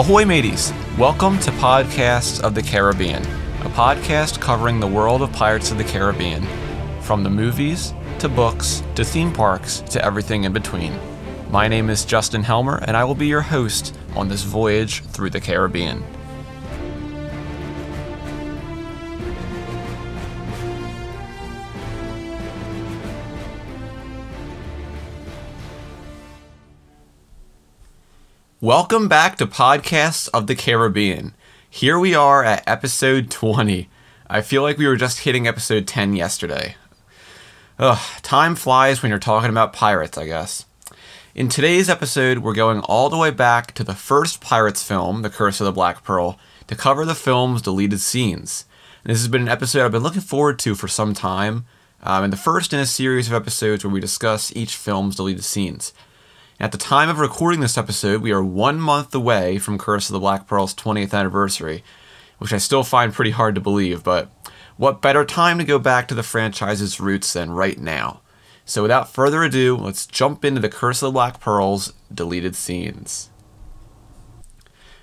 Ahoy, mateys! Welcome to Podcasts of the Caribbean, a podcast covering the world of Pirates of the Caribbean, from the movies to books to theme parks to everything in between. My name is Justin Helmer, and I will be your host on this voyage through the Caribbean. Welcome back to Podcasts of the Caribbean. Here we are at episode 20. I feel like we were just hitting episode 10 yesterday. Ugh, time flies when you're talking about pirates, I guess. In today's episode, we're going all the way back to the first Pirates film, The Curse of the Black Pearl, to cover the film's deleted scenes. And this has been an episode I've been looking forward to for some time, um, and the first in a series of episodes where we discuss each film's deleted scenes. At the time of recording this episode, we are one month away from Curse of the Black Pearl's 20th anniversary, which I still find pretty hard to believe, but what better time to go back to the franchise's roots than right now? So without further ado, let's jump into the Curse of the Black Pearl's deleted scenes.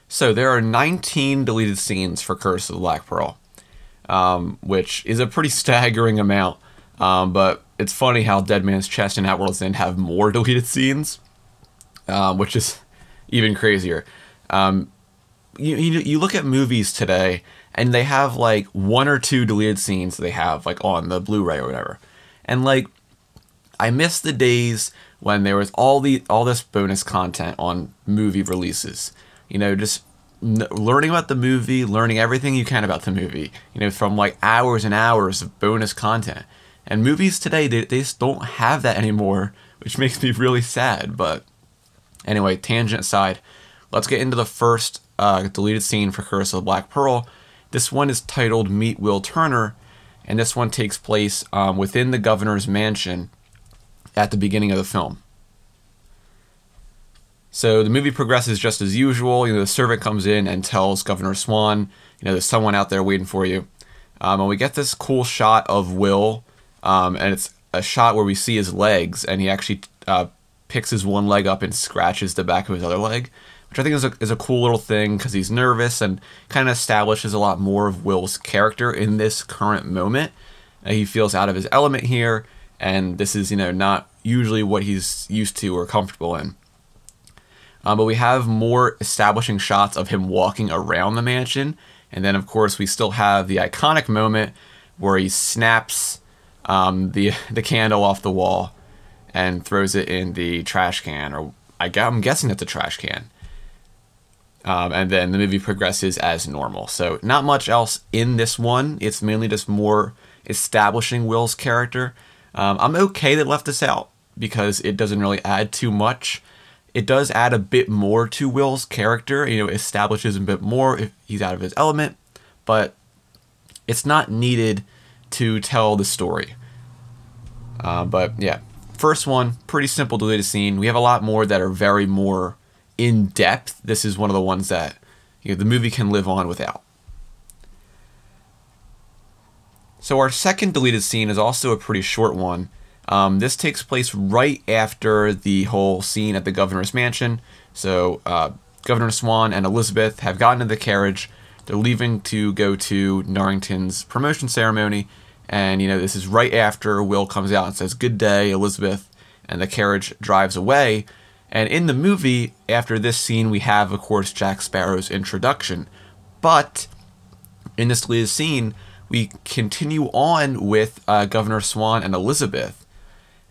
So there are 19 deleted scenes for Curse of the Black Pearl, um, which is a pretty staggering amount. Um, but it's funny how Dead Man's Chest and At World's End have more deleted scenes um, which is even crazier. Um, you, you, you look at movies today, and they have like one or two deleted scenes they have like on the Blu-ray or whatever, and like I miss the days when there was all the all this bonus content on movie releases. You know, just learning about the movie, learning everything you can about the movie. You know, from like hours and hours of bonus content. And movies today, they, they just don't have that anymore, which makes me really sad. But Anyway, tangent aside, let's get into the first uh, deleted scene for Curse of the Black Pearl. This one is titled Meet Will Turner, and this one takes place um, within the governor's mansion at the beginning of the film. So the movie progresses just as usual. You know, the servant comes in and tells Governor Swan, you know, there's someone out there waiting for you. Um, and we get this cool shot of Will, um, and it's a shot where we see his legs, and he actually uh, picks his one leg up and scratches the back of his other leg, which I think is a, is a cool little thing because he's nervous and kind of establishes a lot more of Will's character in this current moment. Uh, he feels out of his element here, and this is, you know, not usually what he's used to or comfortable in. Um, but we have more establishing shots of him walking around the mansion, and then, of course, we still have the iconic moment where he snaps um, the the candle off the wall and throws it in the trash can, or I, am guessing it's a trash can. Um, and then the movie progresses as normal. So not much else in this one. It's mainly just more establishing Will's character. Um, I'm okay that left this out because it doesn't really add too much. It does add a bit more to Will's character. You know, establishes a bit more if he's out of his element, but it's not needed to tell the story. Uh, but yeah, First one, pretty simple deleted scene. We have a lot more that are very more in depth. This is one of the ones that you know, the movie can live on without. So our second deleted scene is also a pretty short one. Um, this takes place right after the whole scene at the governor's mansion. So uh, Governor Swan and Elizabeth have gotten in the carriage. They're leaving to go to Norrington's promotion ceremony, and, you know, this is right after Will comes out and says, Good day, Elizabeth, and the carriage drives away. And in the movie, after this scene, we have, of course, Jack Sparrow's introduction. But in this latest scene, we continue on with uh, Governor Swan and Elizabeth.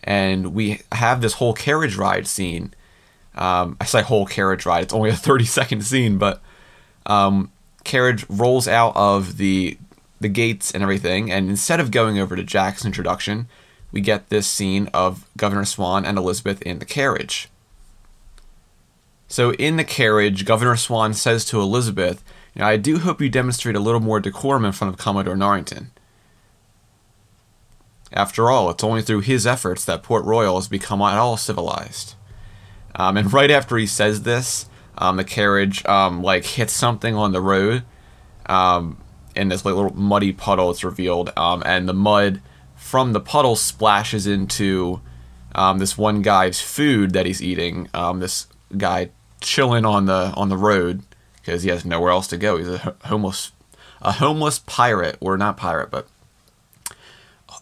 And we have this whole carriage ride scene. Um, I say whole carriage ride, it's only a 30 second scene, but um, carriage rolls out of the the gates and everything. And instead of going over to Jack's introduction, we get this scene of Governor Swan and Elizabeth in the carriage. So in the carriage, Governor Swan says to Elizabeth, you know, I do hope you demonstrate a little more decorum in front of Commodore Norrington. After all, it's only through his efforts that Port Royal has become at all civilized. Um, and right after he says this, um, the carriage um, like hits something on the road, um, in this like little muddy puddle. It's revealed, um, and the mud from the puddle splashes into um, this one guy's food that he's eating. Um, this guy chilling on the on the road, because he has nowhere else to go. He's a homeless, a homeless pirate, or not pirate, but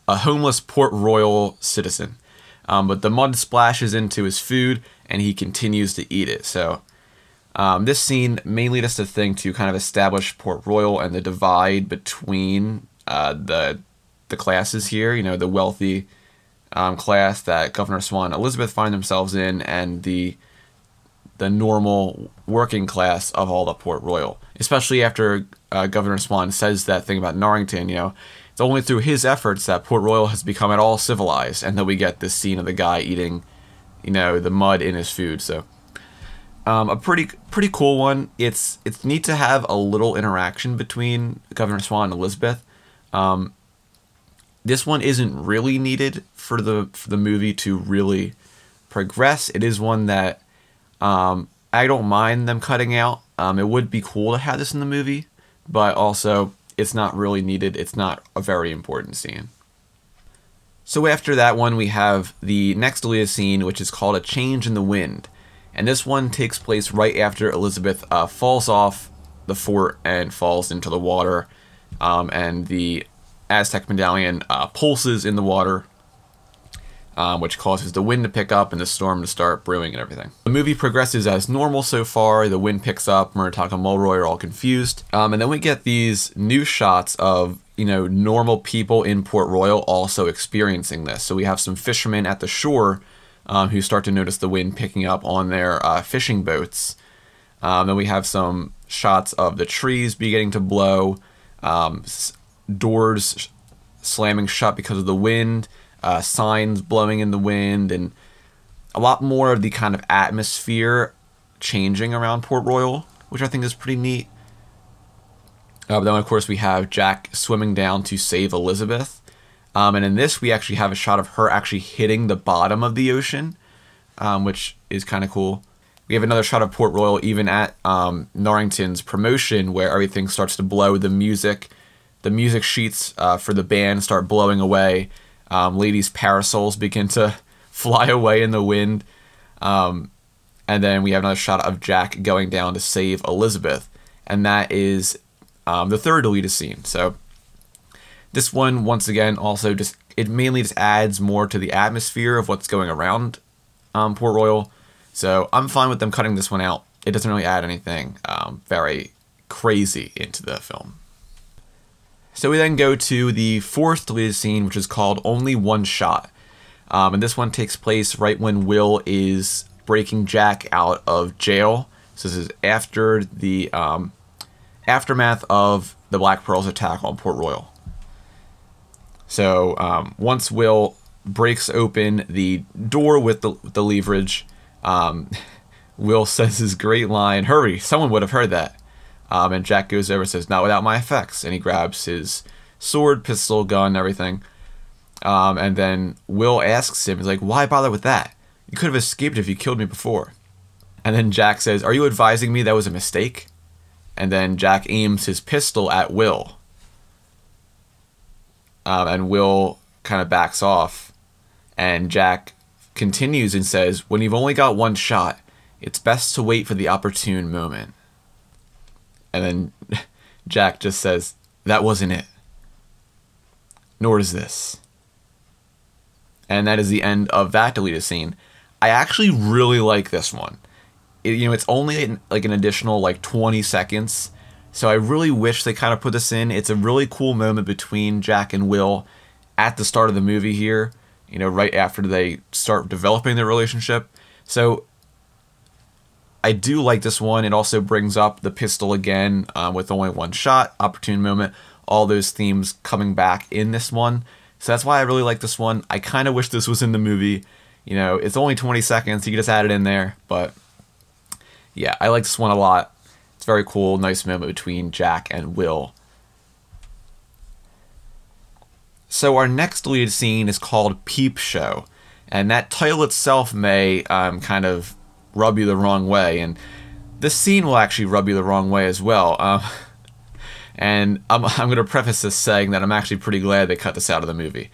a homeless Port Royal citizen. Um, but the mud splashes into his food, and he continues to eat it. So um, this scene mainly just a thing to kind of establish Port Royal and the divide between uh, the the classes here. You know, the wealthy um, class that Governor Swan Elizabeth find themselves in, and the the normal working class of all the Port Royal. Especially after uh, Governor Swan says that thing about Norrington, you know, it's only through his efforts that Port Royal has become at all civilized, and then we get this scene of the guy eating, you know, the mud in his food. So, um, a pretty pretty cool one. It's it's neat to have a little interaction between Governor Swan and Elizabeth. Um, this one isn't really needed for the for the movie to really progress. It is one that um, I don't mind them cutting out. Um, it would be cool to have this in the movie, but also it's not really needed. It's not a very important scene. So after that one, we have the next deleted scene, which is called A Change in the Wind. And this one takes place right after Elizabeth uh, falls off the fort and falls into the water. Um, and the Aztec medallion uh, pulses in the water um, which causes the wind to pick up and the storm to start brewing and everything. The movie progresses as normal so far. The wind picks up. Murtogg and Mullroy are all confused, um, and then we get these new shots of you know normal people in Port Royal also experiencing this. So we have some fishermen at the shore um, who start to notice the wind picking up on their uh, fishing boats. Um, then we have some shots of the trees beginning to blow, um, doors slamming shut because of the wind uh, signs blowing in the wind, and a lot more of the kind of atmosphere changing around Port Royal, which I think is pretty neat. Uh, but then, of course, we have Jack swimming down to save Elizabeth. Um, and in this, we actually have a shot of her actually hitting the bottom of the ocean, um, which is kind of cool. We have another shot of Port Royal even at um, Norrington's promotion where everything starts to blow. The music, the music sheets uh, for the band start blowing away. Um, ladies' parasols begin to fly away in the wind. Um, and then we have another shot of Jack going down to save Elizabeth. And that is um, the third deleted scene. So this one, once again, also just, it mainly just adds more to the atmosphere of what's going around um, Port Royal. So I'm fine with them cutting this one out. It doesn't really add anything um, very crazy into the film. So we then go to the fourth deleted scene, which is called Only One Shot. Um, and this one takes place right when Will is breaking Jack out of jail. So this is after the um, aftermath of the Black Pearl's attack on Port Royal. So um, once Will breaks open the door with the, the leverage, um, Will says his great line, Hurry, someone would have heard that. Um, and Jack goes over and says, Not without my effects. And he grabs his sword, pistol, gun, everything. Um, and then Will asks him, He's like, Why bother with that? You could have escaped if you killed me before. And then Jack says, Are you advising me that was a mistake? And then Jack aims his pistol at Will. Um, and Will kind of backs off. And Jack continues and says, When you've only got one shot, it's best to wait for the opportune moment. And then Jack just says, That wasn't it. Nor is this. And that is the end of that deleted scene. I actually really like this one. It, you know, it's only like an additional like 20 seconds. So I really wish they kind of put this in. It's a really cool moment between Jack and Will at the start of the movie here, you know, right after they start developing their relationship. So I do like this one. It also brings up the pistol again um, with only one shot, opportune moment, all those themes coming back in this one. So that's why I really like this one. I kind of wish this was in the movie. You know, it's only 20 seconds. You can just add it in there. But yeah, I like this one a lot. Very cool. Nice moment between Jack and Will. So our next deleted scene is called Peep Show. And that title itself may um, kind of rub you the wrong way, and this scene will actually rub you the wrong way as well. Um, and I'm, I'm going to preface this saying that I'm actually pretty glad they cut this out of the movie.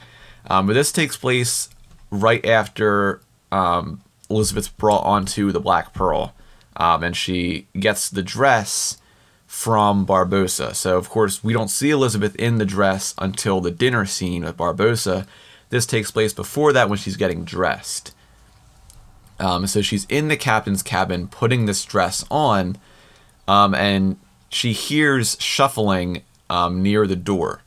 Um, but this takes place right after um, Elizabeth's brought onto the Black Pearl um, and she gets the dress from Barbossa. So, of course, we don't see Elizabeth in the dress until the dinner scene with Barbossa. This takes place before that when she's getting dressed. Um, so she's in the captain's cabin putting this dress on, um, and she hears shuffling um, near the door.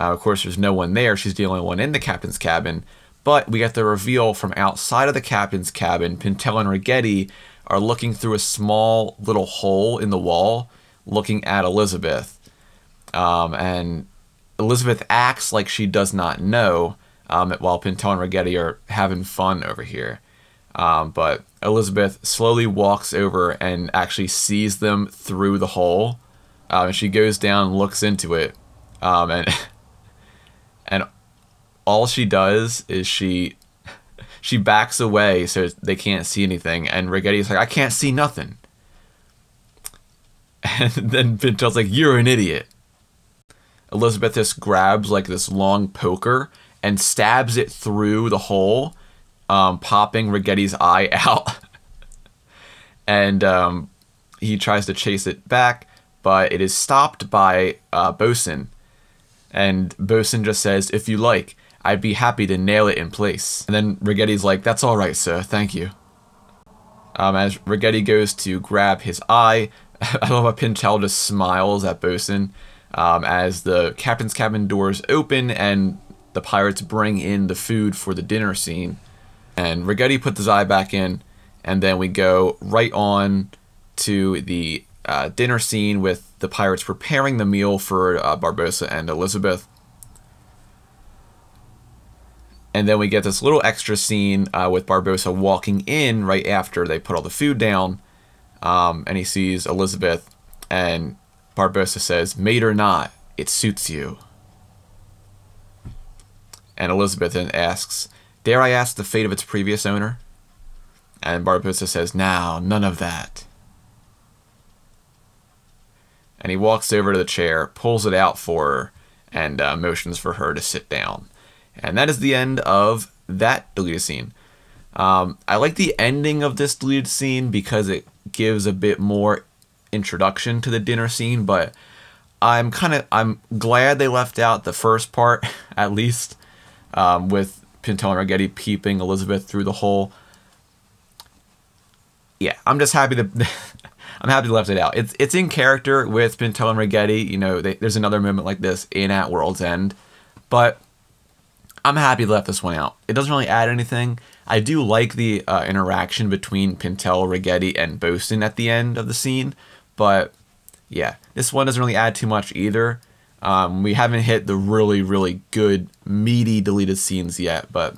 Uh, of course, there's no one there. She's the only one in the captain's cabin. But we get the reveal from outside of the captain's cabin. Pintel and Ragetti are looking through a small little hole in the wall, looking at Elizabeth. Um, and Elizabeth acts like she does not know, um, while Pintel and Ragetti are having fun over here. Um, but Elizabeth slowly walks over and actually sees them through the hole. Um, and she goes down and looks into it. Um, and and all she does is she she backs away so they can't see anything. And Ragetti's like, I can't see nothing. And then Pintel's like, You're an idiot. Elizabeth just grabs like this long poker and stabs it through the hole, um, popping Ragetti's eye out. and um, he tries to chase it back, but it is stopped by uh, Bosun. And Bosun just says, If you like, I'd be happy to nail it in place. And then Ragetti's like, That's all right, sir. Thank you. Um, as Ragetti goes to grab his eye, I love how Pintel just smiles at Bosun um, as the captain's cabin doors open and the pirates bring in the food for the dinner scene. And Ragetti puts his eye back in, and then we go right on to the uh, dinner scene with the pirates preparing the meal for uh, Barbossa and Elizabeth. And then we get this little extra scene uh, with Barbossa walking in right after they put all the food down. Um, and he sees Elizabeth, and Barbossa says, Mate or not, it suits you. And Elizabeth then asks, Dare I ask the fate of its previous owner? And Barbossa says, Now, none of that. And he walks over to the chair, pulls it out for her, and uh, motions for her to sit down. And that is the end of that deleted scene. Um, I like the ending of this deleted scene because it gives a bit more introduction to the dinner scene, but I'm kind of I'm glad they left out the first part at least um, with Pintel and Ragetti peeping Elizabeth through the hole. Yeah, I'm just happy to I'm happy they left it out. It's it's in character with Pintel and Ragetti. You know, they, there's another moment like this in At World's End, but I'm happy left this one out. It doesn't really add anything. I do like the uh, interaction between Pintel, Ragetti, and Bosun at the end of the scene, but yeah, this one doesn't really add too much either. Um, we haven't hit the really, really good, meaty deleted scenes yet, but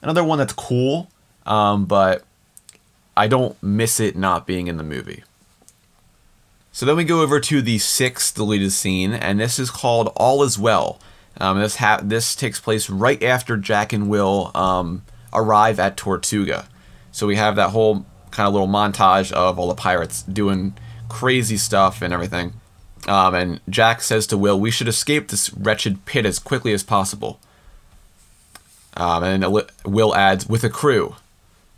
another one that's cool, um, but I don't miss it not being in the movie. So then we go over to the sixth deleted scene, and this is called All Is Well. Um, this ha- this takes place right after Jack and Will um, arrive at Tortuga. So we have that whole kind of little montage of all the pirates doing crazy stuff and everything. Um, and Jack says to Will, "We should escape this wretched pit as quickly as possible." Um, and Will adds, "With a crew."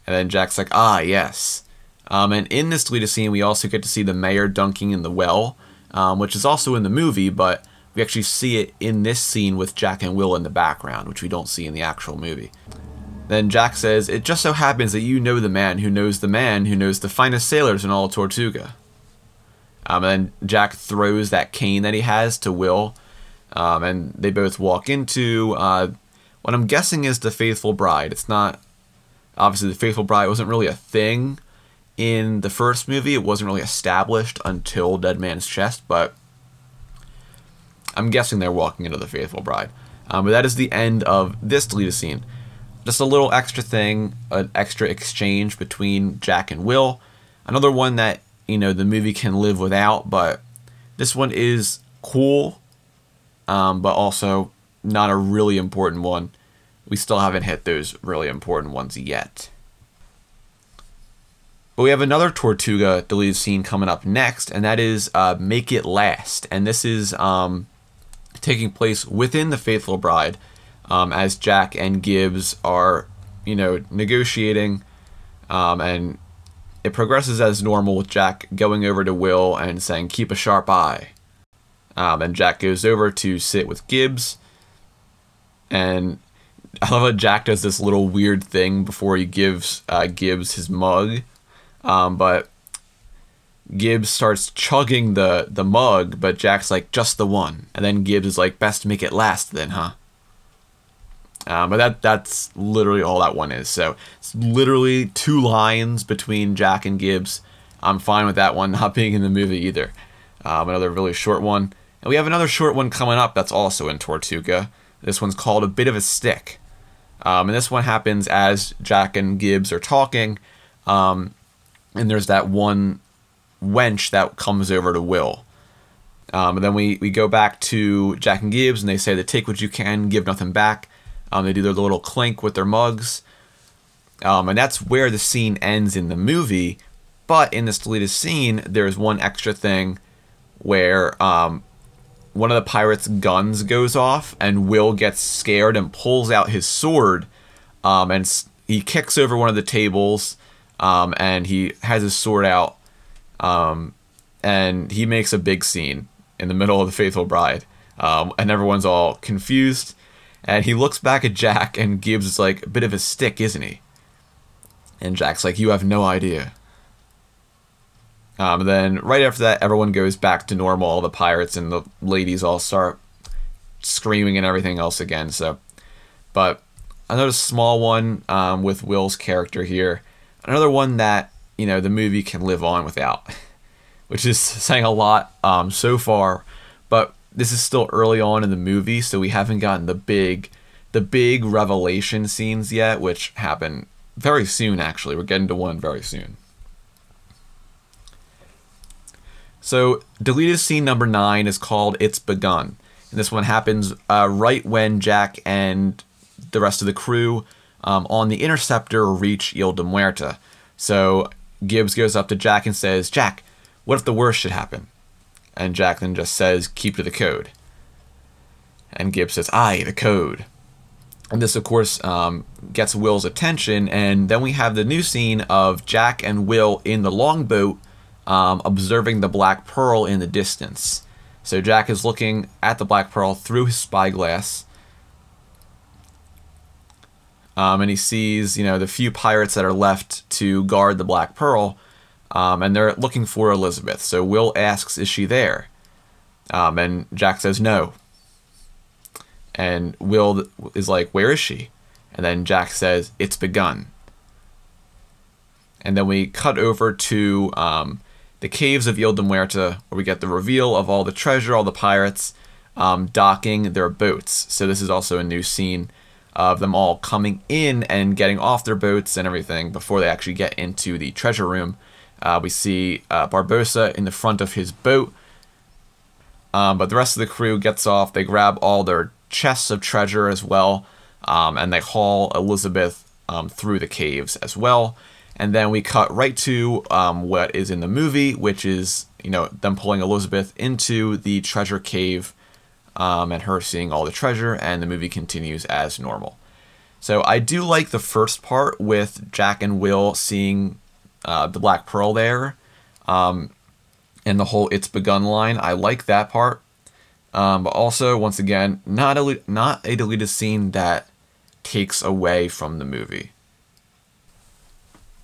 And then Jack's like, "Ah, yes." Um, and in this deleted scene, we also get to see the mayor dunking in the well, um, which is also in the movie, but we actually see it in this scene with Jack and Will in the background, which we don't see in the actual movie. Then Jack says, It just so happens that you know the man who knows the man who knows the finest sailors in all Tortuga. Um, and then Jack throws that cane that he has to Will, um, and they both walk into uh, what I'm guessing is the Faithful Bride. It's not, obviously, the Faithful Bride wasn't really a thing in the first movie, it wasn't really established until Dead Man's Chest, but I'm guessing they're walking into the Faithful Bride. Um, but that is the end of this deleted scene. Just a little extra thing, an extra exchange between Jack and Will. Another one that, you know, the movie can live without, but this one is cool, um, but also not a really important one. We still haven't hit those really important ones yet. But we have another Tortuga deleted scene coming up next, and that is uh, Make It Last. And this is um, taking place within the Faithful Bride, um, as Jack and Gibbs are, you know, negotiating um, and it progresses as normal with Jack going over to Will and saying, "Keep a sharp eye." Um, and Jack goes over to sit with Gibbs, and I love how Jack does this little weird thing before he gives uh, Gibbs his mug, um, but Gibbs starts chugging the the mug, but Jack's like just the one, and then Gibbs is like, "Best make it last, then, huh?" Um, but that that's literally all that one is. So it's literally two lines between Jack and Gibbs. I'm fine with that one not being in the movie either. Um, another really short one, and we have another short one coming up that's also in Tortuga. This one's called A Bit of a Stick. Um, and this one happens as Jack and Gibbs are talking. Um, and there's that one wench that comes over to Will. Um, and then we, we go back to Jack and Gibbs, and they say to take what you can, give nothing back. Um, they do their little clink with their mugs. Um, and that's where the scene ends in the movie. But in this deleted scene, there's one extra thing where um, one of the pirates' guns goes off, and Will gets scared and pulls out his sword, um, and he kicks over one of the tables, um, and he has his sword out, um, and he makes a big scene in the middle of the Faithful Bride, um, and everyone's all confused, and he looks back at Jack, and Gibbs like a bit of a stick, isn't he? And Jack's like, "You have no idea." Um, then right after that, everyone goes back to normal. All the pirates and the ladies all start screaming and everything else again. So, but another small one um, with Will's character here. Another one that you know the movie can live on without, which is saying a lot um, so far. But this is still early on in the movie, so we haven't gotten the big, the big revelation scenes yet, which happen very soon. Actually, we're getting to one very soon. So, deleted scene number nine is called It's Begun. And this one happens uh, right when Jack and the rest of the crew um, on the Interceptor reach Isla de Muerta. So, Gibbs goes up to Jack and says, Jack, what if the worst should happen? And Jack then just says, Keep to the code. And Gibbs says, Aye, the code. And this, of course, um, gets Will's attention. And then we have the new scene of Jack and Will in the longboat um, observing the Black Pearl in the distance. So Jack is looking at the Black Pearl through his spyglass. Um, and he sees, you know, the few pirates that are left to guard the Black Pearl, um, and they're looking for Elizabeth. So Will asks, "Is she there?" Um, and Jack says, "No." And Will is like, "Where is she?" And then Jack says, "It's begun." And then we cut over to um, the caves of Isla de Muerta, where we get the reveal of all the treasure, all the pirates um, docking their boats. So this is also a new scene of them all coming in and getting off their boats and everything before they actually get into the treasure room. Uh, we see uh, Barbossa in the front of his boat, um, but the rest of the crew gets off. They grab all their chests of treasure as well, um, and they haul Elizabeth um, through the caves as well and then we cut right to um, what is in the movie, which is you know them pulling Elizabeth into the treasure cave, um, and her seeing all the treasure, and the movie continues as normal. So I do like the first part with Jack and Will seeing uh, the Black Pearl there, um, and the whole "It's begun" line. I like that part, um, but also once again, not a not a deleted scene that takes away from the movie.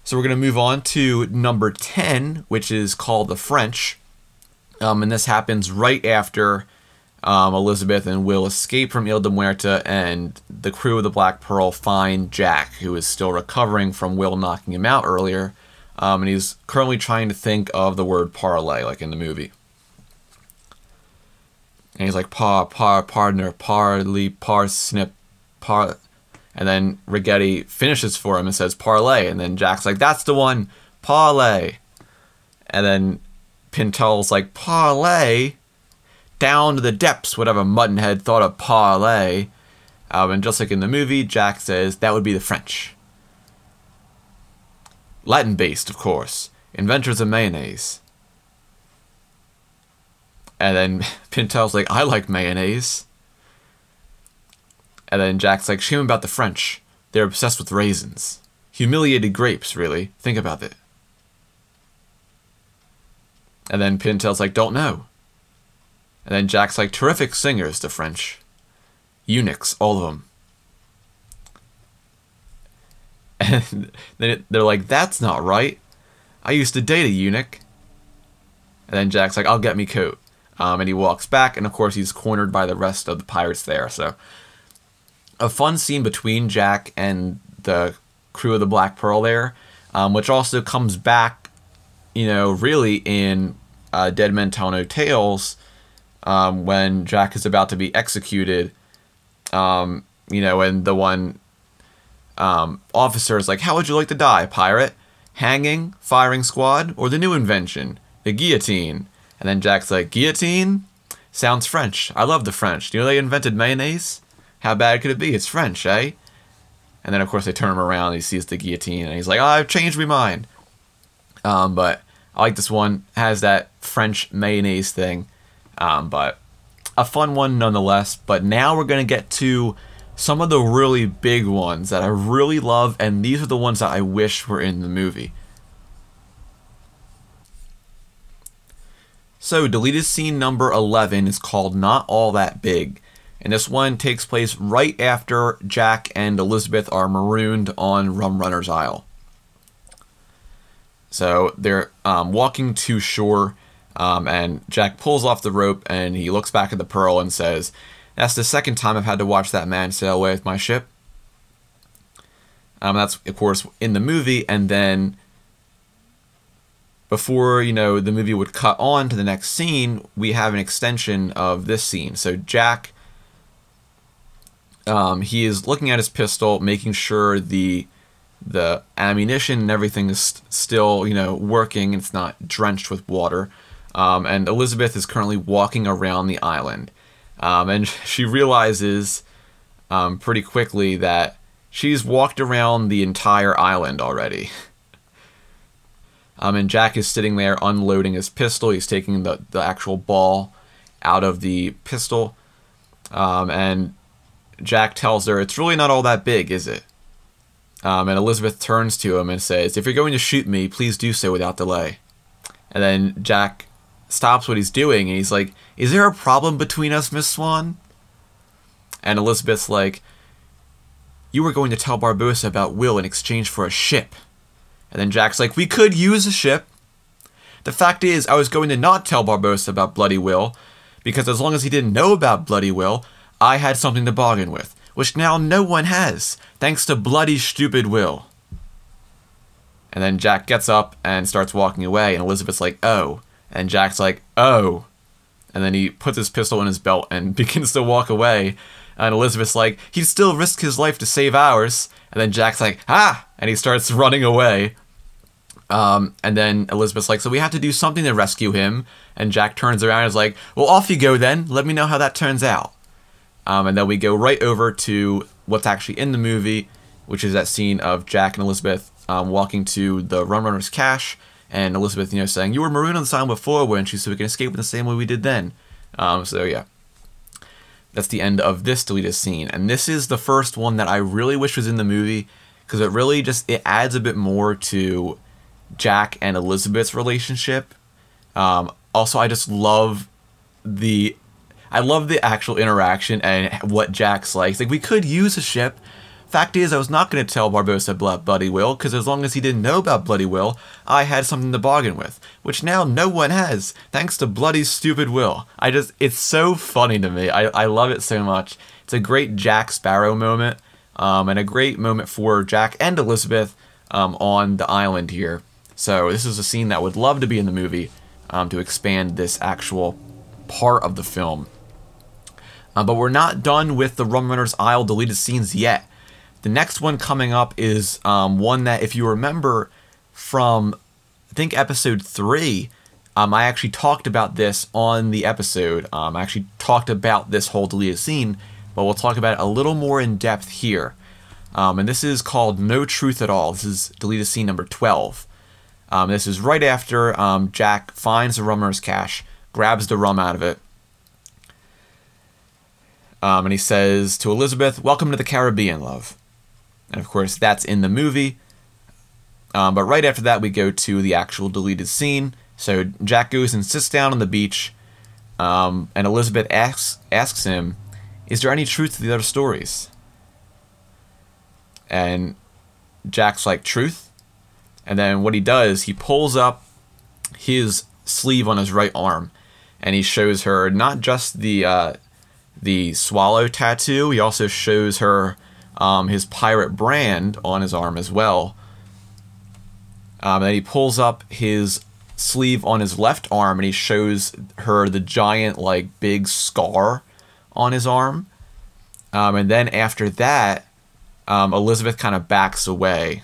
So we're to move on to number 10, which is called The French. Um, and this happens right after um, Elizabeth and Will escape from Isla de Muerta, and the crew of the Black Pearl find Jack, who is still recovering from Will knocking him out earlier. Um, and he's currently trying to think of the word parlay, like in the movie. And he's like, par, par, partner, parley, parsnip, par. And then Ragetti finishes for him and says parlay. And then Jack's like, that's the one, parlay. And then Pintel's like, parlay? Down to the depths, whatever Muttonhead thought of parlay. Um, and just like in the movie, Jack says that would be the French. Latin based, of course. Inventors of mayonnaise. And then Pintel's like, I like mayonnaise. And then Jack's like, shame about the French. They're obsessed with raisins. Humiliated grapes, really. Think about it. And then Pintel's like, don't know. And then Jack's like, terrific singers, the French. Eunuchs, all of them. And then they're like, that's not right. I used to date a eunuch. And then Jack's like, I'll get me coat. Um, and he walks back, and of course, he's cornered by the rest of the pirates there. So, a fun scene between Jack and the crew of the Black Pearl there, um, which also comes back, you know, really in uh, Dead Men Tell No Tales um, when Jack is about to be executed. Um, you know, and the one um, officer is like, How would you like to die, pirate? Hanging, firing squad, or the new invention, the guillotine? And then Jack's like, Guillotine? Sounds French. I love the French. You know they invented mayonnaise? How bad could it be? It's French, eh? And then, of course, they turn him around and he sees the guillotine and he's like, oh, I've changed my mind. Um, but I like this one. It has that French mayonnaise thing. Um, but a fun one nonetheless. But now we're going to get to some of the really big ones that I really love. And these are the ones that I wish were in the movie. So, deleted scene number 11 is called Not All That Big. And this one takes place right after Jack and Elizabeth are marooned on Rum Runner's Isle. So they're um, walking to shore, um, and Jack pulls off the rope and he looks back at the Pearl and says, That's the second time I've had to watch that man sail away with my ship. Um, that's, of course, in the movie, and then before you know the movie would cut on to the next scene, we have an extension of this scene. So Jack, um, he is looking at his pistol, making sure the the ammunition and everything is st- still you know working. It's not drenched with water. Um, and Elizabeth is currently walking around the island, um, and she realizes um, pretty quickly that she's walked around the entire island already. Um, and Jack is sitting there unloading his pistol. He's taking the, the actual ball out of the pistol. Um, and Jack tells her, It's really not all that big, is it? Um, and Elizabeth turns to him and says, If you're going to shoot me, please do so without delay. And then Jack stops what he's doing and he's like, Is there a problem between us, Miss Swan? And Elizabeth's like, You were going to tell Barbossa about Will in exchange for a ship. And then Jack's like, We could use a ship. The fact is, I was going to not tell Barbossa about Bloody Will, because as long as he didn't know about Bloody Will, I had something to bargain with, which now no one has, thanks to Bloody Stupid Will. And then Jack gets up and starts walking away, and Elizabeth's like, Oh. And Jack's like, Oh. And then he puts his pistol in his belt and begins to walk away. And Elizabeth's like, He'd still risk his life to save ours. And then Jack's like, ah! And he starts running away. Um, and then Elizabeth's like, so we have to do something to rescue him. And Jack turns around and is like, well, off you go then. Let me know how that turns out. Um, and then we go right over to what's actually in the movie, which is that scene of Jack and Elizabeth um, walking to the Rum Runner's cache. And Elizabeth, you know, saying, you were marooned on the island before, weren't you? So we can escape in the same way we did then. Um, so yeah. That's the end of this deleted scene. And this is the first one that I really wish was in the movie because it really just it adds a bit more to Jack and Elizabeth's relationship. Um, also, I just love the I love the actual interaction and what Jack's like. Like we could use a ship. Fact is, I was not going to tell Barbossa about Bloody Will because as long as he didn't know about Bloody Will, I had something to bargain with, which now no one has, thanks to Bloody Stupid Will. I just, it's so funny to me. I, I love it so much. It's a great Jack Sparrow moment, um, and a great moment for Jack and Elizabeth um, on the island here. So this is a scene that would love to be in the movie um, to expand this actual part of the film. Uh, but we're not done with the Rum Runner's Isle deleted scenes yet. The next one coming up is um, one that, if you remember from, I think, episode three, um, I actually talked about this on the episode. Um, I actually talked about this whole deleted scene, but we'll talk about it a little more in depth here. Um, and this is called No Truth at All. This is deleted scene number 12. Um, this is right after um, Jack finds the rummer's cache, grabs the rum out of it, and he says to Elizabeth, Welcome to the Caribbean, love. And of course, that's in the movie. Um, but right after that, we go to the actual deleted scene. So Jack goes and sits down on the beach, um, and Elizabeth asks asks him, "Is there any truth to the other stories?" And Jack's like, "Truth." And then what he does, he pulls up his sleeve on his right arm, and he shows her not just the uh, the swallow tattoo. He also shows her um, his pirate brand on his arm as well. Um, and he pulls up his sleeve on his left arm and he shows her the giant, like, big scar on his arm. Um, and then after that, um, Elizabeth kind of backs away.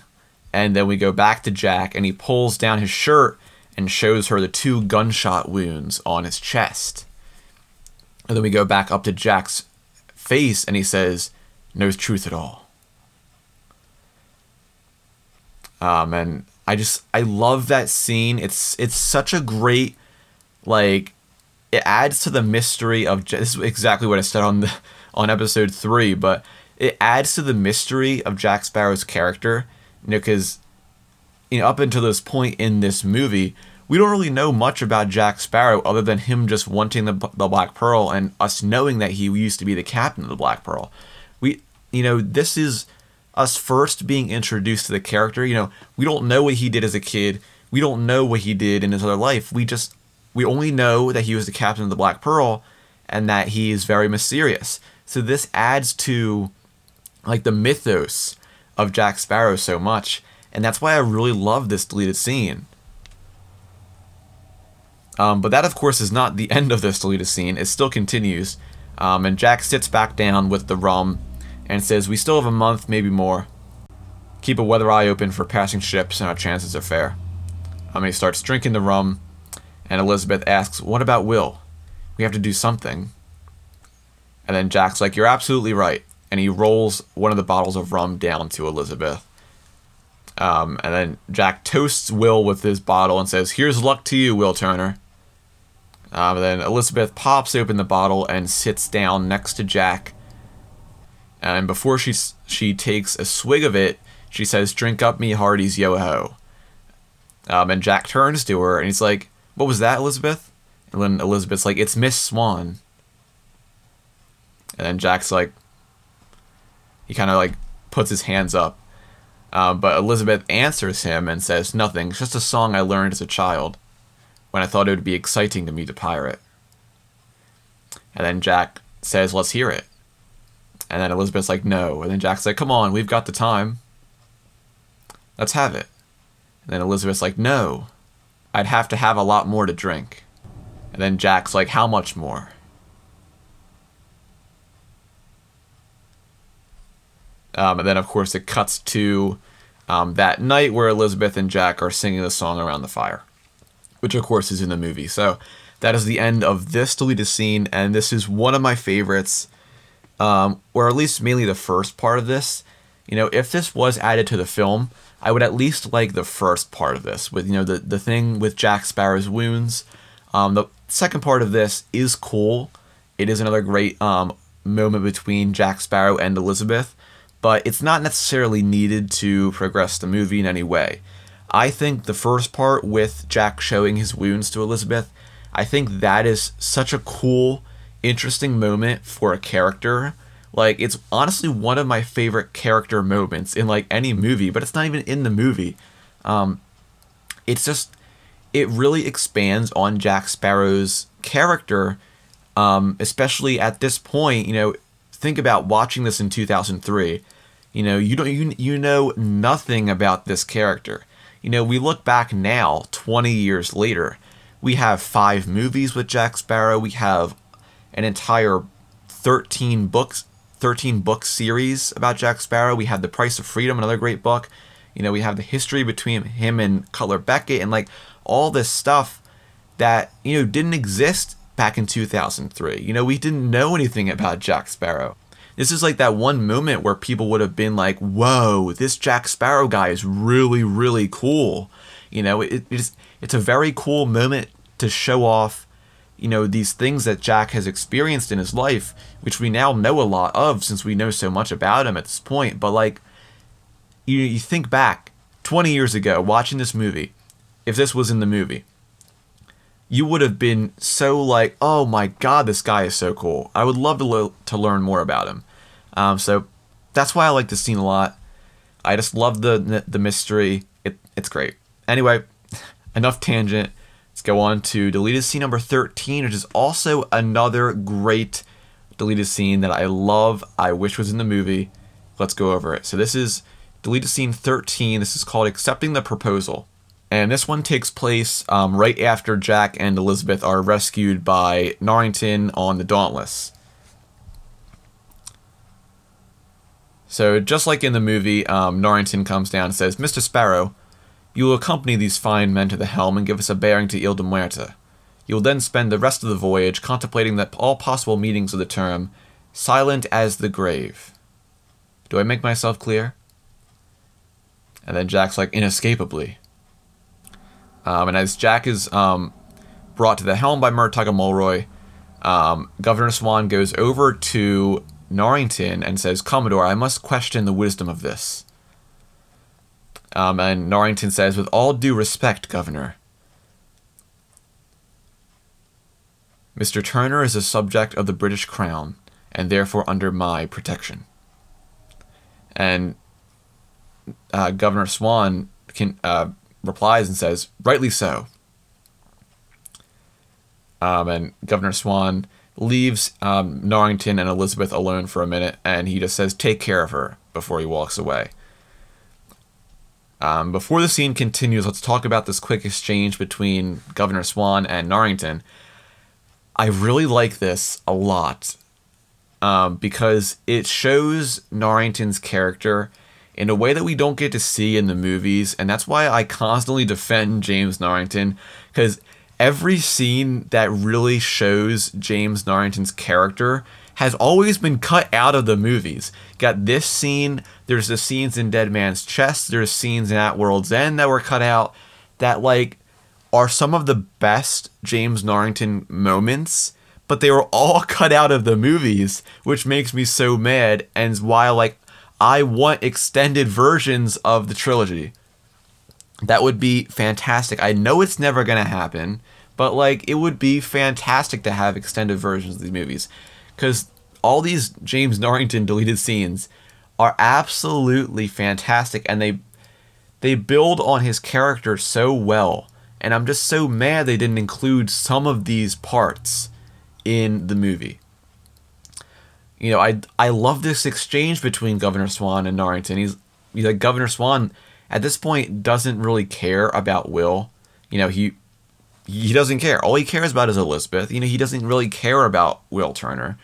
And then we go back to Jack and he pulls down his shirt and shows her the two gunshot wounds on his chest. And then we go back up to Jack's face and he says, No truth at all. Um, and I just I love that scene. It's it's such a great like it adds to the mystery of this is exactly what I said on the on episode three, but it adds to the mystery of Jack Sparrow's character. You know, because you know up until this point in this movie, we don't really know much about Jack Sparrow other than him just wanting the the Black Pearl and us knowing that he used to be the captain of the Black Pearl. You know this is us first being introduced to the character. You know, we don't know what he did as a kid. We don't know what he did in his other life. We just we only know that he was the captain of the Black Pearl and that he is very mysterious. So this adds to like the mythos of Jack Sparrow so much, and that's why I really love this deleted scene. Um, but that, of course, is not the end of this deleted scene. It still continues, um, and Jack sits back down with the rum and says, We still have a month, maybe more. Keep a weather eye open for passing ships, and our chances are fair. Um, he starts drinking the rum, and Elizabeth asks, What about Will? We have to do something. And then Jack's like, You're absolutely right. And he rolls one of the bottles of rum down to Elizabeth. Um, and then Jack toasts Will with his bottle and says, Here's luck to you, Will Turner. Um, then Elizabeth pops open the bottle and sits down next to Jack and before she she takes a swig of it, she says, "Drink up me hearties, yo ho." Um, and Jack turns to her and he's like, "What was that, Elizabeth?" And then Elizabeth's like, "It's Miss Swan." And then Jack's like, he kind of like puts his hands up, um, but Elizabeth answers him and says, "Nothing. It's just a song I learned as a child, when I thought it would be exciting to meet a pirate." And then Jack says, "Let's hear it." And then Elizabeth's like, no. And then Jack's like, come on, we've got the time. Let's have it. And then Elizabeth's like, no. I'd have to have a lot more to drink. And then Jack's like, how much more? Um, and then, of course, it cuts to um, that night where Elizabeth and Jack are singing the song around the fire, which, of course, is in the movie. So that is the end of this deleted scene, and this is one of my favorites um, or at least mainly the first part of this. You know, if this was added to the film, I would at least like the first part of this, with you know the the thing with Jack Sparrow's wounds. Um, the second part of this is cool. It is another great um, moment between Jack Sparrow and Elizabeth, but it's not necessarily needed to progress the movie in any way. I think the first part with Jack showing his wounds to Elizabeth, I think that is such a cool interesting moment for a character. Like it's honestly one of my favorite character moments in like any movie, but it's not even in the movie. Um, it's just it really expands on Jack Sparrow's character, um, especially at this point. You know, think about watching this in 2003. You know, you don't you, you know nothing about this character. You know, we look back now, 20 years later, we have five movies with Jack Sparrow. We have an entire 13 books 13 book series about Jack Sparrow. We have The Price of Freedom, another great book. You know, we have the history between him and Cutler Beckett and like all this stuff that, you know, didn't exist back in 2003. You know, we didn't know anything about Jack Sparrow. This is like that one moment where people would have been like, whoa, this Jack Sparrow guy is really, really cool. You know, it, it's, it's a very cool moment to show off you know these things that Jack has experienced in his life, which we now know a lot of since we know so much about him at this point. But like, you you think back 20 years ago watching this movie, if this was in the movie, you would have been so like, oh my god, this guy is so cool. I would love to lo- to learn more about him. Um, so that's why I like this scene a lot. I just love the the mystery. It, it's great. Anyway, enough tangent. Go on to deleted scene number 13, which is also another great deleted scene that I love. I wish was in the movie. Let's go over it. So this is deleted scene 13. This is called Accepting the Proposal. And this one takes place um, right after Jack and Elizabeth are rescued by Norrington on the Dauntless. So, just like in the movie, um, Norrington comes down and says, Mr. Sparrow, you will accompany these fine men to the helm and give us a bearing to Isla de Muerta. You will then spend the rest of the voyage contemplating the, all possible meanings of the term, silent as the grave. Do I make myself clear? And then Jack's like, inescapably. Um, and as Jack is um, brought to the helm by Murtogg Mullroy, um, Governor Swan goes over to Norrington and says, Commodore, I must question the wisdom of this. Um, and Norrington says, with all due respect, Governor, Mr. Turner is a subject of the British Crown and therefore under my protection. And uh, Governor Swan can, uh, replies and says, rightly so. Um, and Governor Swan leaves um, Norrington and Elizabeth alone for a minute and he just says, take care of her before he walks away. Um, before the scene continues, let's talk about this quick exchange between Governor Swan and Norrington. I really like this a lot um, because it shows Norrington's character in a way that we don't get to see in the movies, and that's why I constantly defend James Norrington because every scene that really shows James Norrington's character has always been cut out of the movies. Got this scene, there's the scenes in Dead Man's Chest, there's scenes in At World's End that were cut out that like are some of the best James Norrington moments, but they were all cut out of the movies, which makes me so mad and why like I want extended versions of the trilogy. That would be fantastic. I know it's never going to happen, but like it would be fantastic to have extended versions of these movies because all these James Norrington deleted scenes are absolutely fantastic, and they they build on his character so well. And I'm just so mad they didn't include some of these parts in the movie. You know, I I love this exchange between Governor Swan and Norrington. He's, he's like Governor Swan at this point doesn't really care about Will. You know, he he doesn't care. All he cares about is Elizabeth. You know, he doesn't really care about Will Turner.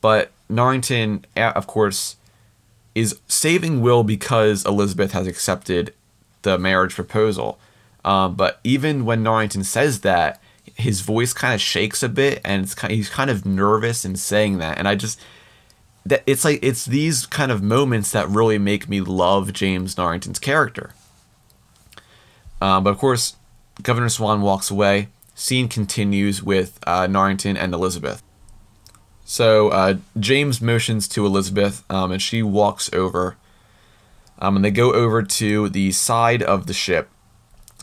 But Norrington, of course, is saving Will because Elizabeth has accepted the marriage proposal. Um, but even when Norrington says that, his voice kind of shakes a bit, and it's kind of, he's kind of nervous in saying that. And I just that it's like it's these kind of moments that really make me love James Norrington's character. Um, but of course, Governor Swan walks away. Scene continues with uh, Norrington and Elizabeth. So uh, James motions to Elizabeth, um, and she walks over. Um, and they go over to the side of the ship.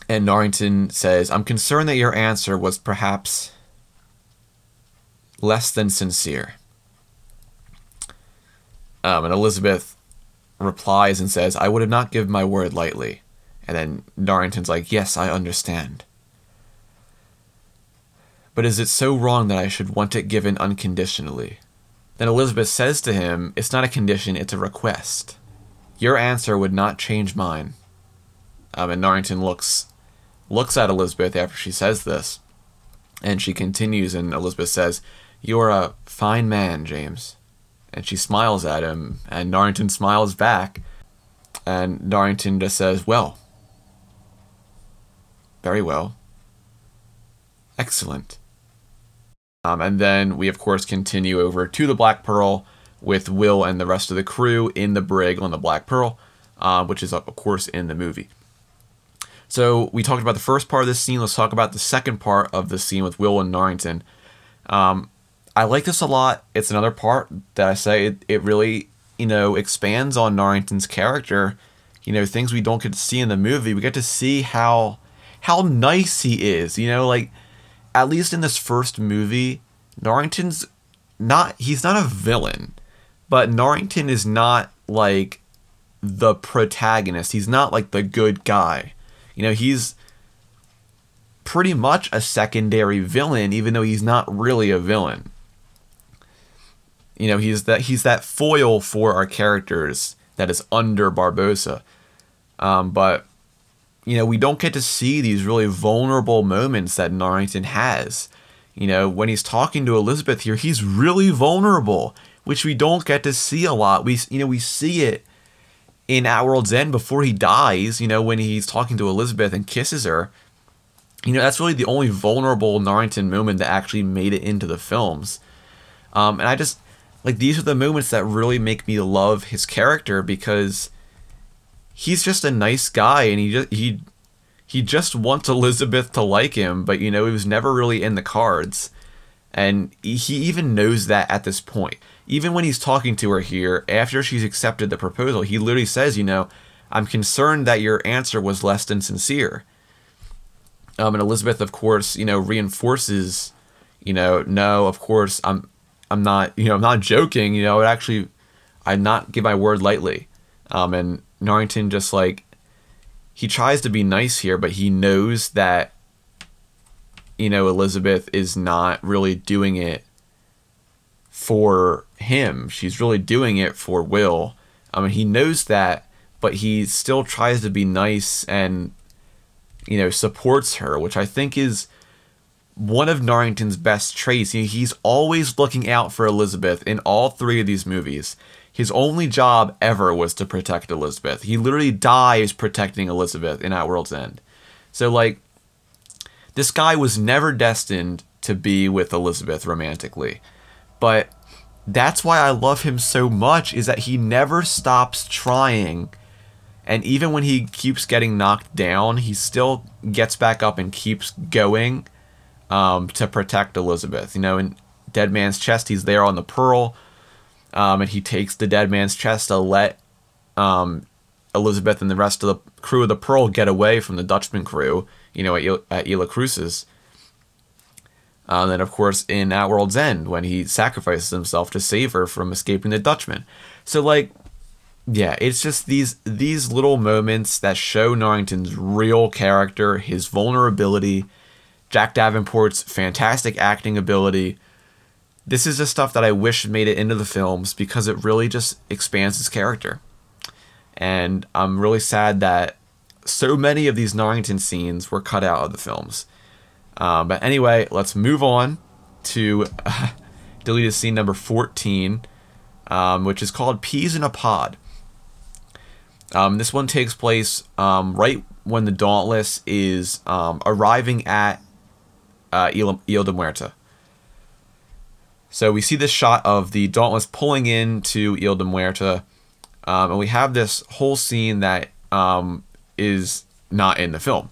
And Norrington says, I'm concerned that your answer was perhaps less than sincere. Um, and Elizabeth replies and says, I would have not given my word lightly. And then Norrington's like, Yes, I understand. But is it so wrong that I should want it given unconditionally? Then Elizabeth says to him, It's not a condition, it's a request. Your answer would not change mine. Um, and Norrington looks looks at Elizabeth after she says this, and she continues, and Elizabeth says, "You're a fine man, James." And she smiles at him, and Norrington smiles back, and Norrington just says, "Well, very well, excellent." Um, and then we, of course, continue over to the Black Pearl with Will and the rest of the crew in the brig on the Black Pearl, uh, which is, of course, in the movie. So we talked about the first part of this scene. Let's talk about the second part of the scene with Will and Norrington. Um, I like this a lot. It's another part that I say it, it really, you know, expands on Norrington's character. You know, things we don't get to see in the movie. We get to see how how nice he is. You know, like at least in this first movie, Norrington's not he's not a villain, but Norrington is not like the protagonist. He's not like the good guy. You know, he's pretty much a secondary villain even though he's not really a villain. You know, he's that he's that foil for our characters that is under Barbossa. Um, but you know, we don't get to see these really vulnerable moments that Norrington has. You know, when he's talking to Elizabeth here, he's really vulnerable, which we don't get to see a lot. We you know, we see it in At World's End before he dies, you know, when he's talking to Elizabeth and kisses her. You know, that's really the only vulnerable Norrington moment that actually made it into the films. Um, and I just like these are the moments that really make me love his character because he's just a nice guy and he just he he just wants Elizabeth to like him, but you know, he was never really in the cards. And he even knows that at this point. Even when he's talking to her here, after she's accepted the proposal, he literally says, you know, I'm concerned that your answer was less than sincere. Um, and Elizabeth, of course, you know, reinforces, you know, no, of course, I'm, I'm not, you know, I'm not joking. You know, it actually, I not give my word lightly. Um, and Norrington just like he tries to be nice here, but he knows that you know Elizabeth is not really doing it for him. She's really doing it for Will. I mean, he knows that, but he still tries to be nice and you know supports her, which I think is one of Norrington's best traits. He's always looking out for Elizabeth in all three of these movies. His only job ever was to protect Elizabeth. He literally dies protecting Elizabeth in At World's End. So, like, this guy was never destined to be with Elizabeth romantically. But that's why I love him so much is that he never stops trying. And even when he keeps getting knocked down, he still gets back up and keeps going um, to protect Elizabeth. You know, in Dead Man's Chest, he's there on the Pearl um, and he takes the dead man's chest to let um, Elizabeth and the rest of the crew of the Pearl get away from the Dutchman crew, you know, at, at Isla Cruces. Uh, and then, of course, in At World's End, when he sacrifices himself to save her from escaping the Dutchman. So, like, yeah, it's just these these little moments that show Norrington's real character, his vulnerability, Jack Davenport's fantastic acting ability, this is the stuff that I wish made it into the films because it really just expands his character. And I'm really sad that so many of these Norrington scenes were cut out of the films. Um, but anyway, let's move on to uh, deleted scene number 14, um, which is called Peas in a Pod. Um, this one takes place um, right when the Dauntless is um, arriving at uh, Isla de Muerta. So we see this shot of the Dauntless pulling into Isla de Muerta, um, and we have this whole scene that um, is not in the film.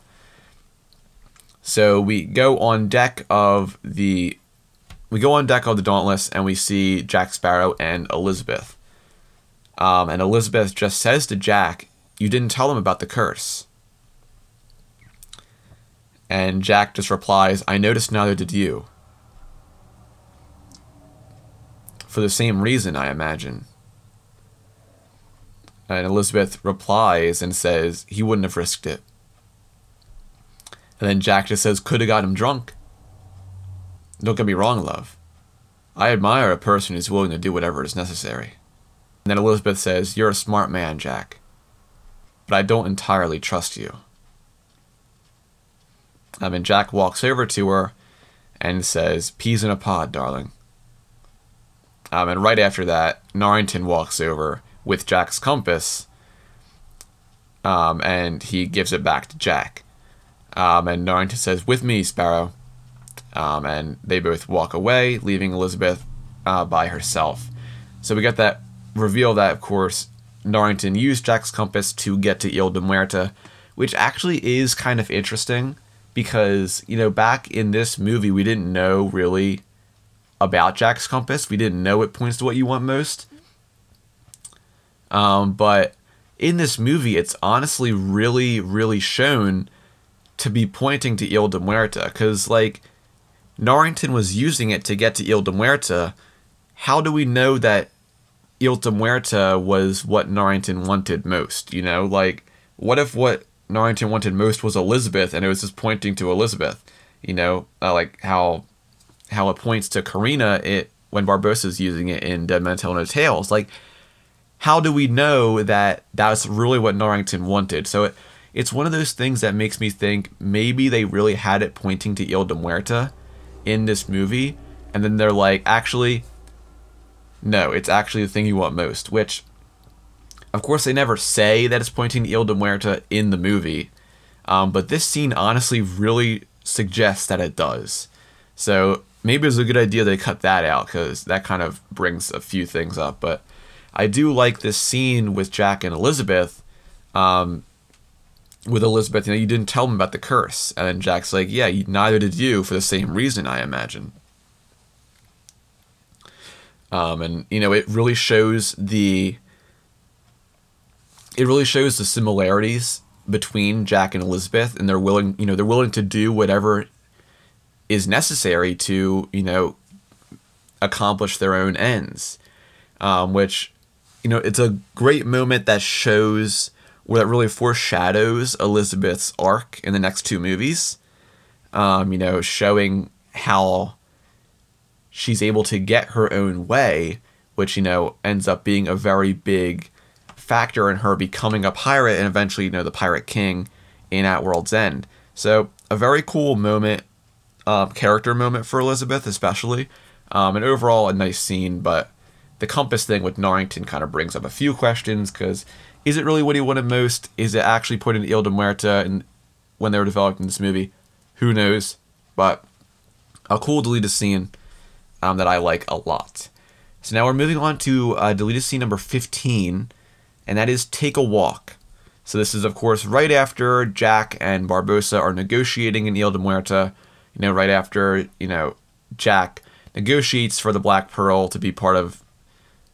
So we go on deck of the we go on deck of the Dauntless and we see Jack Sparrow and Elizabeth. Um, and Elizabeth just says to Jack, "You didn't tell him about the curse." And Jack just replies, "I noticed neither did you." For the same reason, I imagine. And Elizabeth replies and says he wouldn't have risked it. And then Jack just says, could have got him drunk. Don't get me wrong, love. I admire a person who's willing to do whatever is necessary. And then Elizabeth says, You're a smart man, Jack. But I don't entirely trust you. And then Jack walks over to her and says, Peas in a pod, darling. Um, and right after that, Norrington walks over with Jack's compass, um, and he gives it back to Jack. Um, and Norrington says, "With me, Sparrow." Um, and they both walk away, leaving Elizabeth uh, by herself. So we get that reveal that, of course, Norrington used Jack's compass to get to Isla de Muerta, which actually is kind of interesting because you know back in this movie we didn't know really about Jack's compass. We didn't know it points to what you want most. Um, but in this movie, it's honestly really, really shown to be pointing to Isla de Muerta. Because, like, Norrington was using it to get to Isla de Muerta, how do we know that Isla de Muerta was what Norrington wanted most? You know, like, what if what Norrington wanted most was Elizabeth and it was just pointing to Elizabeth? You know, uh, like how how it points to Karina it when Barbossa's using it in Dead Men Tell No Tales. Like, how do we know that that's really what Norrington wanted? So it, it's one of those things that makes me think maybe they really had it pointing to Isla de Muerta in this movie, and then they're like, actually, no, it's actually the thing you want most. Which, of course, they never say that it's pointing to Isla de Muerta in the movie, um, but this scene honestly really suggests that it does. So maybe it was a good idea they cut that out because that kind of brings a few things up. But I do like this scene with Jack and Elizabeth. Um, with Elizabeth, you know, you didn't tell him about the curse, and then Jack's like, "Yeah, neither did you, for the same reason, I imagine." Um, and you know, it really shows the it really shows the similarities between Jack and Elizabeth, and they're willing, you know, they're willing to do whatever is necessary to, you know, accomplish their own ends. Um, which, you know, it's a great moment that shows where that really foreshadows Elizabeth's arc in the next two movies. Um, you know, showing how she's able to get her own way, which, you know, ends up being a very big factor in her becoming a pirate and eventually, you know, the Pirate King in At World's End. So, a very cool moment, um, character moment for Elizabeth, especially. Um, and overall, a nice scene, but the compass thing with Norrington kind of brings up a few questions because is it really what he wanted most? Is it actually put in Isla de Muerta and when they were developing this movie? Who knows? But a cool deleted scene um, that I like a lot. So now we're moving on to uh, deleted scene number 15, and that is Take a Walk. So this is, of course, right after Jack and Barbossa are negotiating in Isla de Muerta. You know, right after, you know, Jack negotiates for the Black Pearl to be part of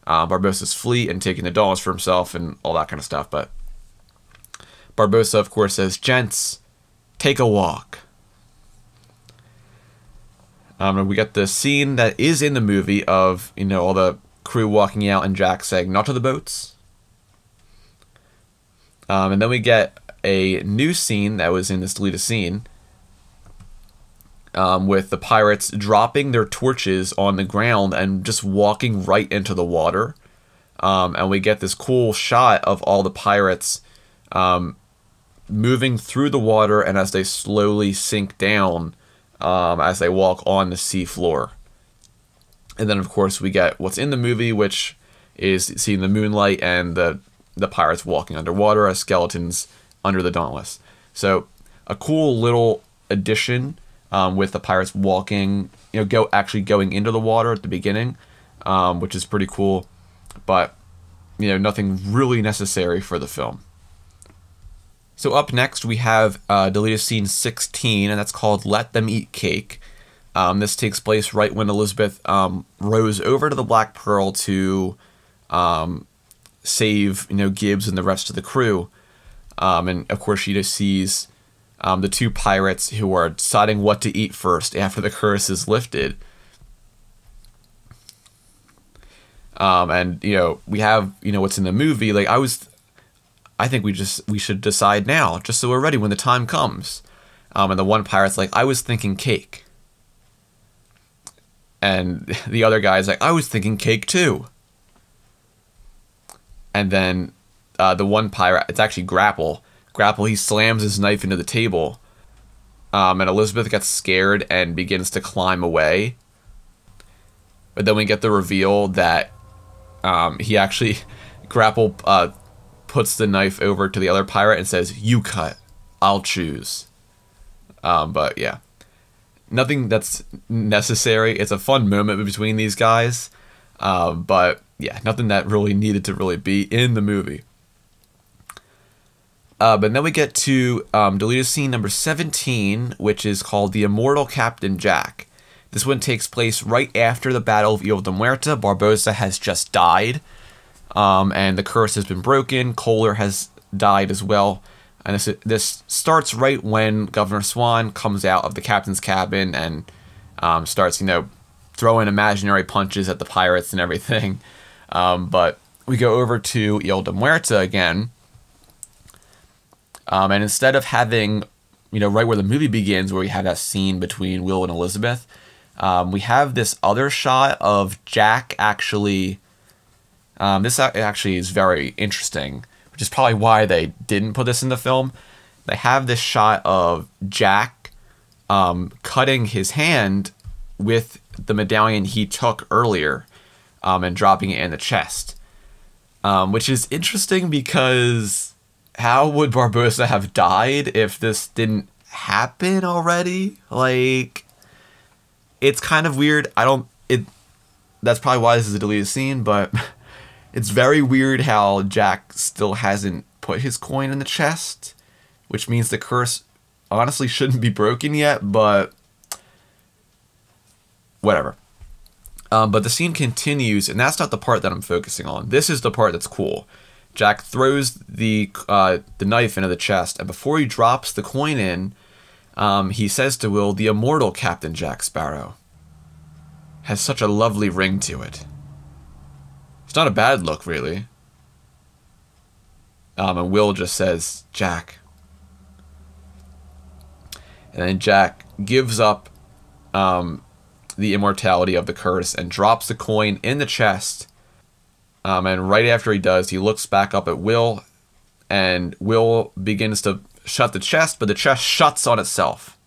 uh, Barbossa's fleet and taking the dollars for himself and all that kind of stuff. But Barbossa, of course, says, Gents, take a walk. Um, and we get the scene that is in the movie of, you know, all the crew walking out and Jack saying, not to the boats. Um, and then we get a new scene that was in this deleted scene um, with the pirates dropping their torches on the ground and just walking right into the water. Um, and we get this cool shot of all the pirates um, moving through the water and as they slowly sink down um, as they walk on the sea floor. And then, of course, we get what's in the movie, which is seeing the moonlight and the the pirates walking underwater as skeletons under the Dauntless. So, a cool little addition um, with the pirates walking, you know, go actually going into the water at the beginning, um, which is pretty cool, but you know, nothing really necessary for the film. So up next we have uh, deleted scene 16, and that's called "Let Them Eat Cake." Um, this takes place right when Elizabeth um, rows over to the Black Pearl to um, save, you know, Gibbs and the rest of the crew, um, and of course she just sees um, the two pirates who are deciding what to eat first after the curse is lifted. Um, and you know we have you know what's in the movie. Like I was, I think we just we should decide now, just so we're ready when the time comes. Um, and the one pirate's like, I was thinking cake. And the other guy's like, I was thinking cake too. And then uh, the one pirate, it's actually Grapple grapple, he slams his knife into the table. Um, and Elizabeth gets scared and begins to climb away. But then we get the reveal that um, he actually, Grapple uh, puts the knife over to the other pirate and says, You cut, I'll choose. Um, but yeah, nothing that's necessary. It's a fun moment between these guys. Uh, but yeah, nothing that really needed to really be in the movie. Uh, but then we get to um, deleted scene number 17, which is called The Immortal Captain Jack. This one takes place right after the Battle of Isla de Muerta. Barbossa has just died, um, and the curse has been broken. Koehler has died as well. And this, this starts right when Governor Swan comes out of the captain's cabin and um, starts, you know, throwing imaginary punches at the pirates and everything. Um, but we go over to Isla de Muerta again. Um, and instead of having, you know, right where the movie begins, where we have that scene between Will and Elizabeth, um, we have this other shot of Jack actually. Um, this actually is very interesting, which is probably why they didn't put this in the film. They have this shot of Jack um, cutting his hand with the medallion he took earlier um, and dropping it in the chest. Um, which is interesting because how would Barbossa have died if this didn't happen already? Like, it's kind of weird. I don't. It. That's probably why this is a deleted scene, but it's very weird how Jack still hasn't put his coin in the chest, which means the curse honestly shouldn't be broken yet. But whatever. Um, but the scene continues, and that's not the part that I'm focusing on. This is the part that's cool. Jack throws the uh, the knife into the chest, and before he drops the coin in, um, he says to Will, "The immortal Captain Jack Sparrow has such a lovely ring to it. It's not a bad look, really." Um, and Will just says, "Jack," and then Jack gives up um, the immortality of the curse and drops the coin in the chest. Um, and right after he does, he looks back up at Will, and Will begins to shut the chest, but the chest shuts on itself.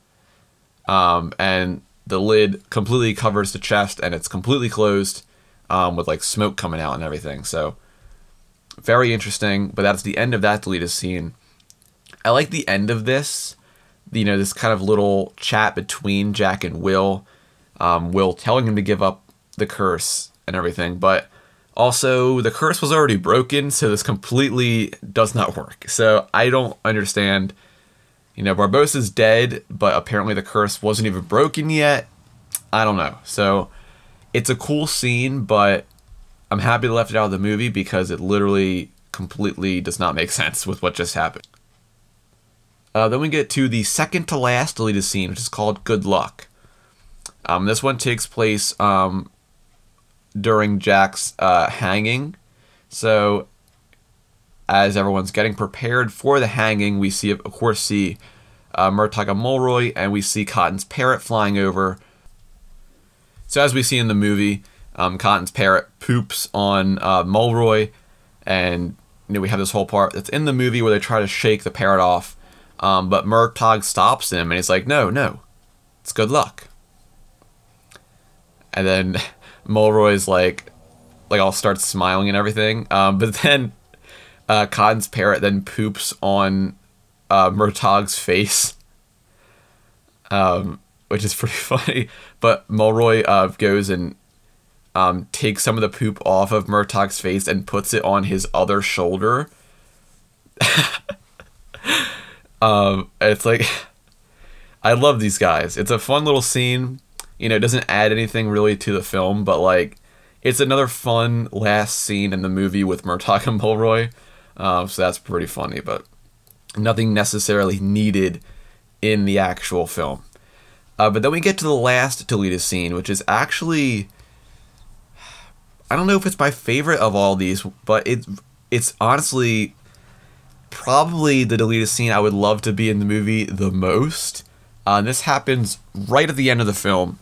Um, and the lid completely covers the chest, and it's completely closed um, with like smoke coming out and everything. So, very interesting, but that's the end of that deleted scene. I like the end of this, you know, this kind of little chat between Jack and Will um, Will telling him to give up the curse and everything. But also, the curse was already broken, so this completely does not work. So I don't understand. You know, Barbossa's dead, but apparently the curse wasn't even broken yet. I don't know. So it's a cool scene, but I'm happy they left it out of the movie because it literally completely does not make sense with what just happened. Uh, then we get to the second to last deleted scene, which is called Good Luck. Um, this one takes place um, during Jack's uh, hanging. So, as everyone's getting prepared for the hanging, we see, of course, see uh, Murtogg and Mullroy, and we see Cotton's parrot flying over. So, as we see in the movie, um, Cotton's parrot poops on uh, Mullroy, and you know we have this whole part that's in the movie where they try to shake the parrot off, um, but Murtogg stops him, and he's like, "No, no, it's good luck." and then Mullroy's like, like all starts smiling and everything. Um, but then uh, Cotton's parrot then poops on uh, face, um, which is pretty funny. But Mullroy uh, goes and um, takes some of the poop off of Murtogg's face and puts it on his other shoulder. um, it's like, I love these guys. It's a fun little scene you know, it doesn't add anything really to the film, but like it's another fun last scene in the movie with Murtogg and Mullroy. Uh, so that's pretty funny, but nothing necessarily needed in the actual film. Uh, but then we get to the last deleted scene, which is actually I don't know if it's my favorite of all these, but it's it's honestly probably the deleted scene I would love to be in the movie the most. Uh, this happens right at the end of the film.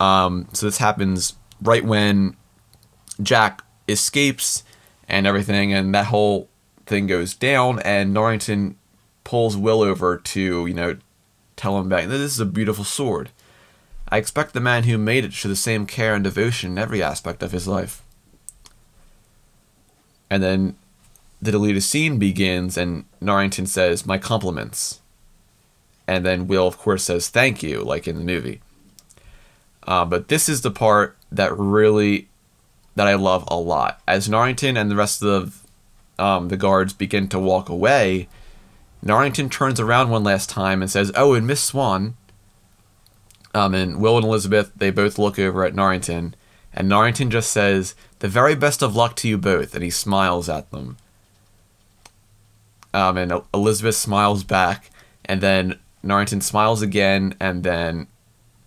Um, so this happens right when Jack escapes and everything, and that whole thing goes down, and Norrington pulls Will over to, you know, tell him back, this is a beautiful sword. I expect the man who made it show the same care and devotion in every aspect of his life. And then the deleted scene begins, and Norrington says, My compliments. And then Will, of course, says, Thank you, like in the movie. Uh, but this is the part that really that I love a lot. As Norrington and the rest of the, um, the guards begin to walk away, Norrington turns around one last time and says, "Oh, and Miss Swan." Um, and Will and Elizabeth they both look over at Norrington, and Norrington just says, "The very best of luck to you both," and he smiles at them. Um, and Elizabeth smiles back, and then Norrington smiles again, and then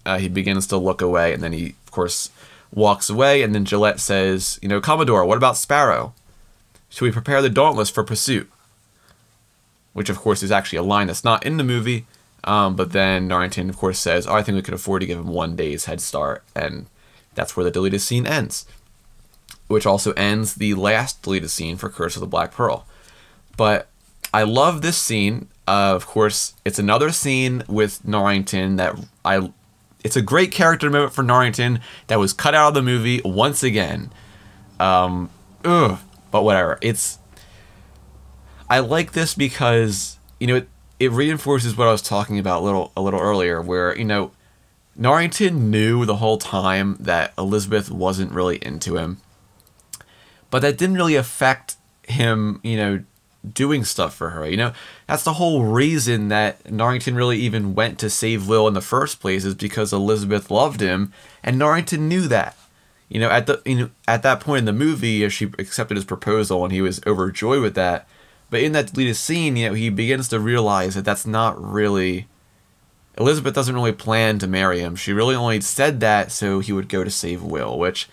Uh, he begins to look away, and then he, of course, walks away. And then Gillette says, "You know, Commodore, what about Sparrow? Should we prepare the Dauntless for pursuit?" Which, of course, is actually a line that's not in the movie. Um, but then Norrington, of course, says, "Oh, I think we could afford to give him one day's head start," and that's where the deleted scene ends. Which also ends the last deleted scene for Curse of the Black Pearl. But I love this scene. Uh, of course, it's another scene with Norrington that I. It's a great character moment for Norrington that was cut out of the movie once again. Um, ugh, but whatever. It's. I like this because you know it, it reinforces what I was talking about a little a little earlier, where you know Norrington knew the whole time that Elizabeth wasn't really into him, but that didn't really affect him. You know, doing stuff for her. You know, that's the whole reason that Norrington really even went to save Will in the first place is because Elizabeth loved him, and Norrington knew that. You know, at the you know, at that point in the movie, she accepted his proposal, and he was overjoyed with that. But in that deleted scene, you know, he begins to realize that that's not really. Elizabeth doesn't really plan to marry him. She really only said that so he would go to save Will, which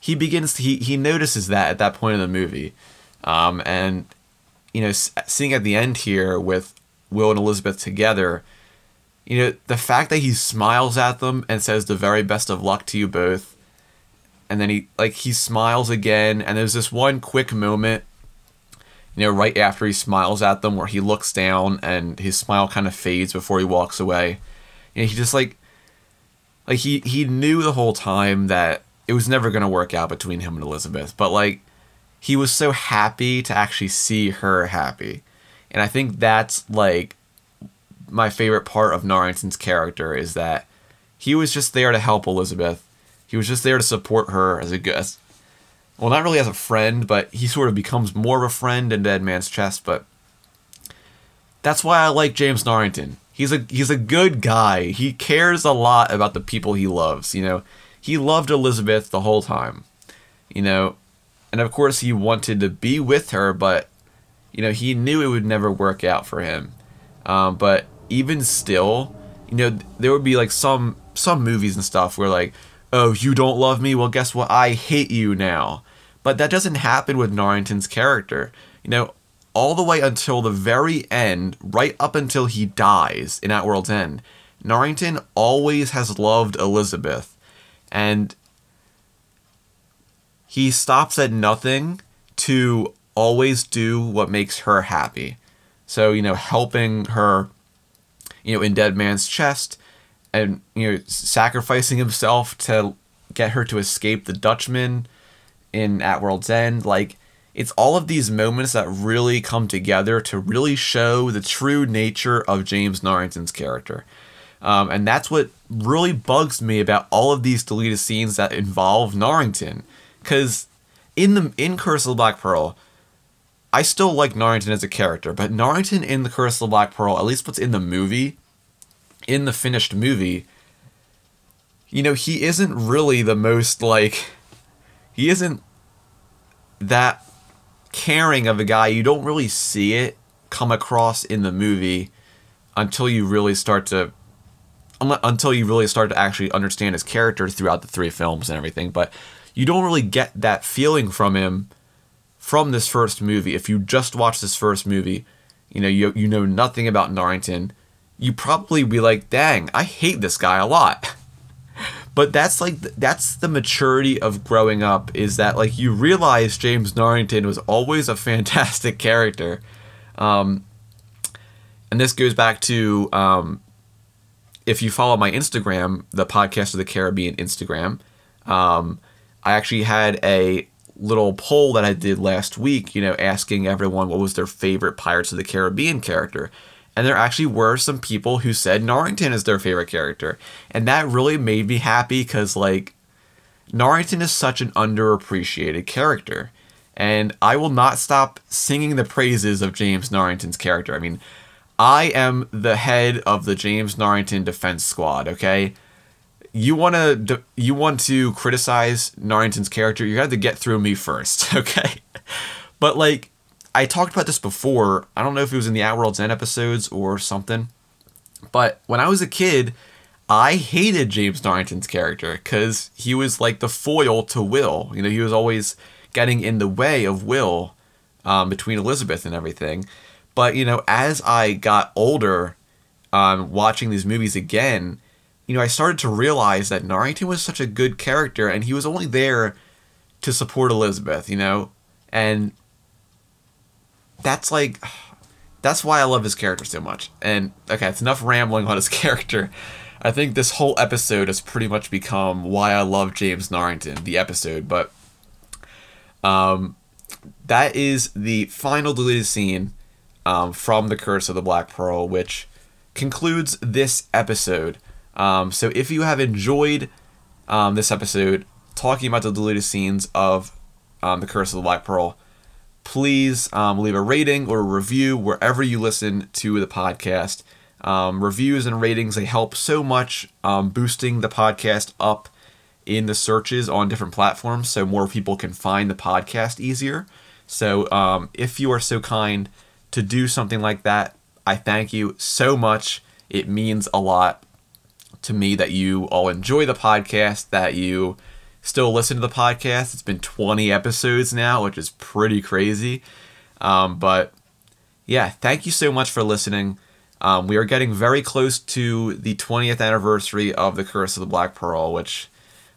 he begins to, he he notices that at that point in the movie, um, and you know, seeing at the end here with Will and Elizabeth together, you know, the fact that he smiles at them and says the very best of luck to you both, and then he like he smiles again, and there's this one quick moment, you know, right after he smiles at them where he looks down and his smile kind of fades before he walks away. You know, he just like like he he knew the whole time that it was never gonna work out between him and Elizabeth, but like he was so happy to actually see her happy. And I think that's like my favorite part of Norrington's character is that he was just there to help Elizabeth. He was just there to support her as a guest. well, not really as a friend, but he sort of becomes more of a friend in Dead Man's Chest. But that's why I like James Norrington. He's a he's a good guy. He cares a lot about the people he loves. You know, he loved Elizabeth the whole time. You know, and of course, he wanted to be with her, but you know he knew it would never work out for him. Um, but even still, you know, there would be like some some movies and stuff where like, oh, you don't love me. Well, guess what? I hate you now. But that doesn't happen with Norrington's character. You know, all the way until the very end, right up until he dies in At World's End, Norrington always has loved Elizabeth. And he stops at nothing to always do what makes her happy. So, you know, helping her, you know, in Dead Man's Chest and, you know, sacrificing himself to get her to escape the Dutchman in At World's End. Like, it's all of these moments that really come together to really show the true nature of James Norrington's character. Um, and that's what really bugs me about all of these deleted scenes that involve Norrington because in the in Curse of the Black Pearl, I still like Norrington as a character, but Norrington in the Curse of the Black Pearl, at least what's in the movie, in the finished movie, you know, he isn't really the most like he isn't that caring of a guy. You don't really see it come across in the movie until you really start to until you really start to actually understand his character throughout the three films and everything. But you don't really get that feeling from him from this first movie. If you just watch this first movie, you know, you, you know nothing about Norrington, you probably be like, dang, I hate this guy a lot. but that's like, that's the maturity of growing up is that like you realize James Norrington was always a fantastic character. Um, and this goes back to um, if you follow my Instagram, the podcast of the Caribbean Instagram, um, I actually had a little poll that I did last week, you know, asking everyone what was their favorite Pirates of the Caribbean character. And there actually were some people who said Norrington is their favorite character. And that really made me happy because, like, Norrington is such an underappreciated character. And I will not stop singing the praises of James Norrington's character. I mean, I am the head of the James Norrington Defense Squad, okay? You want to you want to criticize Norrington's character, you have to get through me first, okay? But like I talked about this before. I don't know if it was in the At World's End episodes or something. But when I was a kid, I hated James Norrington's character because he was like the foil to Will. You know, he was always getting in the way of Will um, between Elizabeth and everything. But, you know, as I got older, um, watching these movies again, you know, I started to realize that Norrington was such a good character and he was only there to support Elizabeth, you know? And that's like that's why I love his character so much. And okay, it's enough rambling on his character. I think this whole episode has pretty much become why I love James Norrington, the episode. But um, that is the final deleted scene um, from The Curse of the Black Pearl, which concludes this episode. Um, so if you have enjoyed um, this episode, talking about the deleted scenes of um, The Curse of the Black Pearl, please um, leave a rating or a review wherever you listen to the podcast. Um, reviews and ratings they help so much um, boosting the podcast up in the searches on different platforms so more people can find the podcast easier. So um, if you are so kind to do something like that, I thank you so much. It means a lot to me that you all enjoy the podcast, that you still listen to the podcast. It's been 20 episodes now, which is pretty crazy. Um, but yeah, thank you so much for listening. Um, we are getting very close to the 20th anniversary of The Curse of the Black Pearl, which,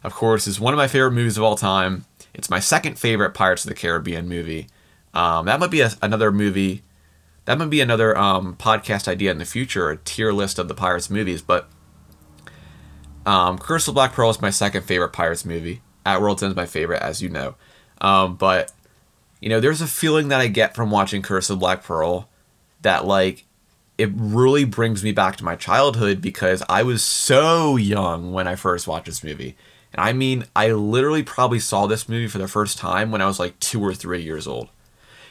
of course, is one of my favorite movies of all time. It's my second favorite Pirates of the Caribbean movie. Um, that might be a, another movie. That might be another um, podcast idea in the future, a tier list of the Pirates movies. But um, Curse of Black Pearl is my second favorite Pirates movie. At World's End is my favorite, as you know. Um, but you know, there's a feeling that I get from watching Curse of Black Pearl that like it really brings me back to my childhood because I was so young when I first watched this movie. And I mean, I literally probably saw this movie for the first time when I was like two or three years old.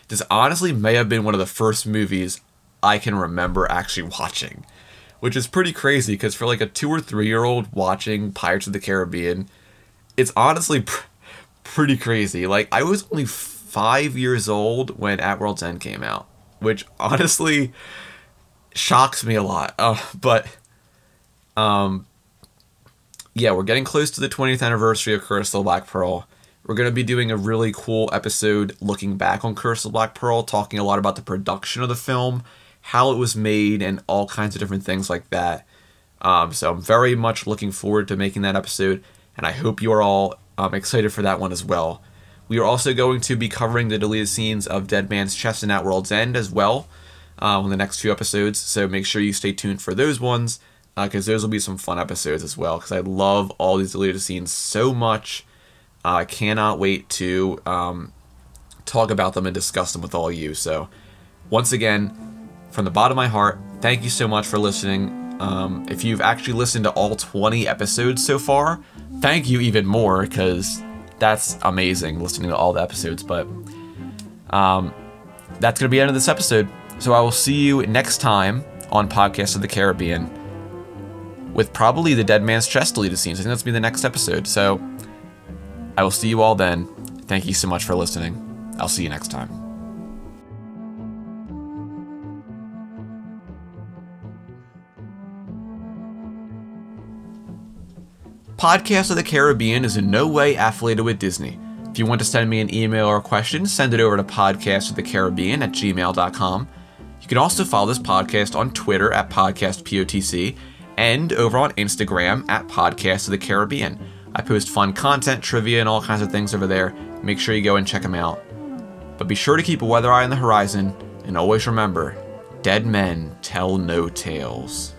This honestly may have been one of the first movies I can remember actually watching which is pretty crazy because for like a two or three year old watching Pirates of the Caribbean, it's honestly pr- pretty crazy. Like I was only five years old when At World's End came out, which honestly shocks me a lot. Uh, but um, yeah, we're getting close to the 20th anniversary of Curse of the Black Pearl. We're going to be doing a really cool episode looking back on Curse of the Black Pearl, talking a lot about the production of the film how it was made, and all kinds of different things like that. Um, so I'm very much looking forward to making that episode, and I hope you are all um, excited for that one as well. We are also going to be covering the deleted scenes of Dead Man's Chest and At World's End as well um, in the next few episodes. So make sure you stay tuned for those ones because uh, those will be some fun episodes as well. Because I love all these deleted scenes so much. Uh, I cannot wait to um, talk about them and discuss them with all you. So once again, from the bottom of my heart, thank you so much for listening. Um, if you've actually listened to all 20 episodes so far, thank you even more because that's amazing listening to all the episodes. But um, that's going to be the end of this episode. So I will see you next time on Podcast of the Caribbean with probably the Dead Man's Chest deleted scenes. I think that's going to be the next episode. So I will see you all then. Thank you so much for listening. I'll see you next time. Podcast of the Caribbean is in no way affiliated with Disney. If you want to send me an email or a question, send it over to podcastofthecaribbean at gmail.com. You can also follow this podcast on Twitter at podcastpotc and over on Instagram at Podcast of the Caribbean. I post fun content, trivia, and all kinds of things over there. Make sure you go and check them out. But be sure to keep a weather eye on the horizon, and always remember dead men tell no tales.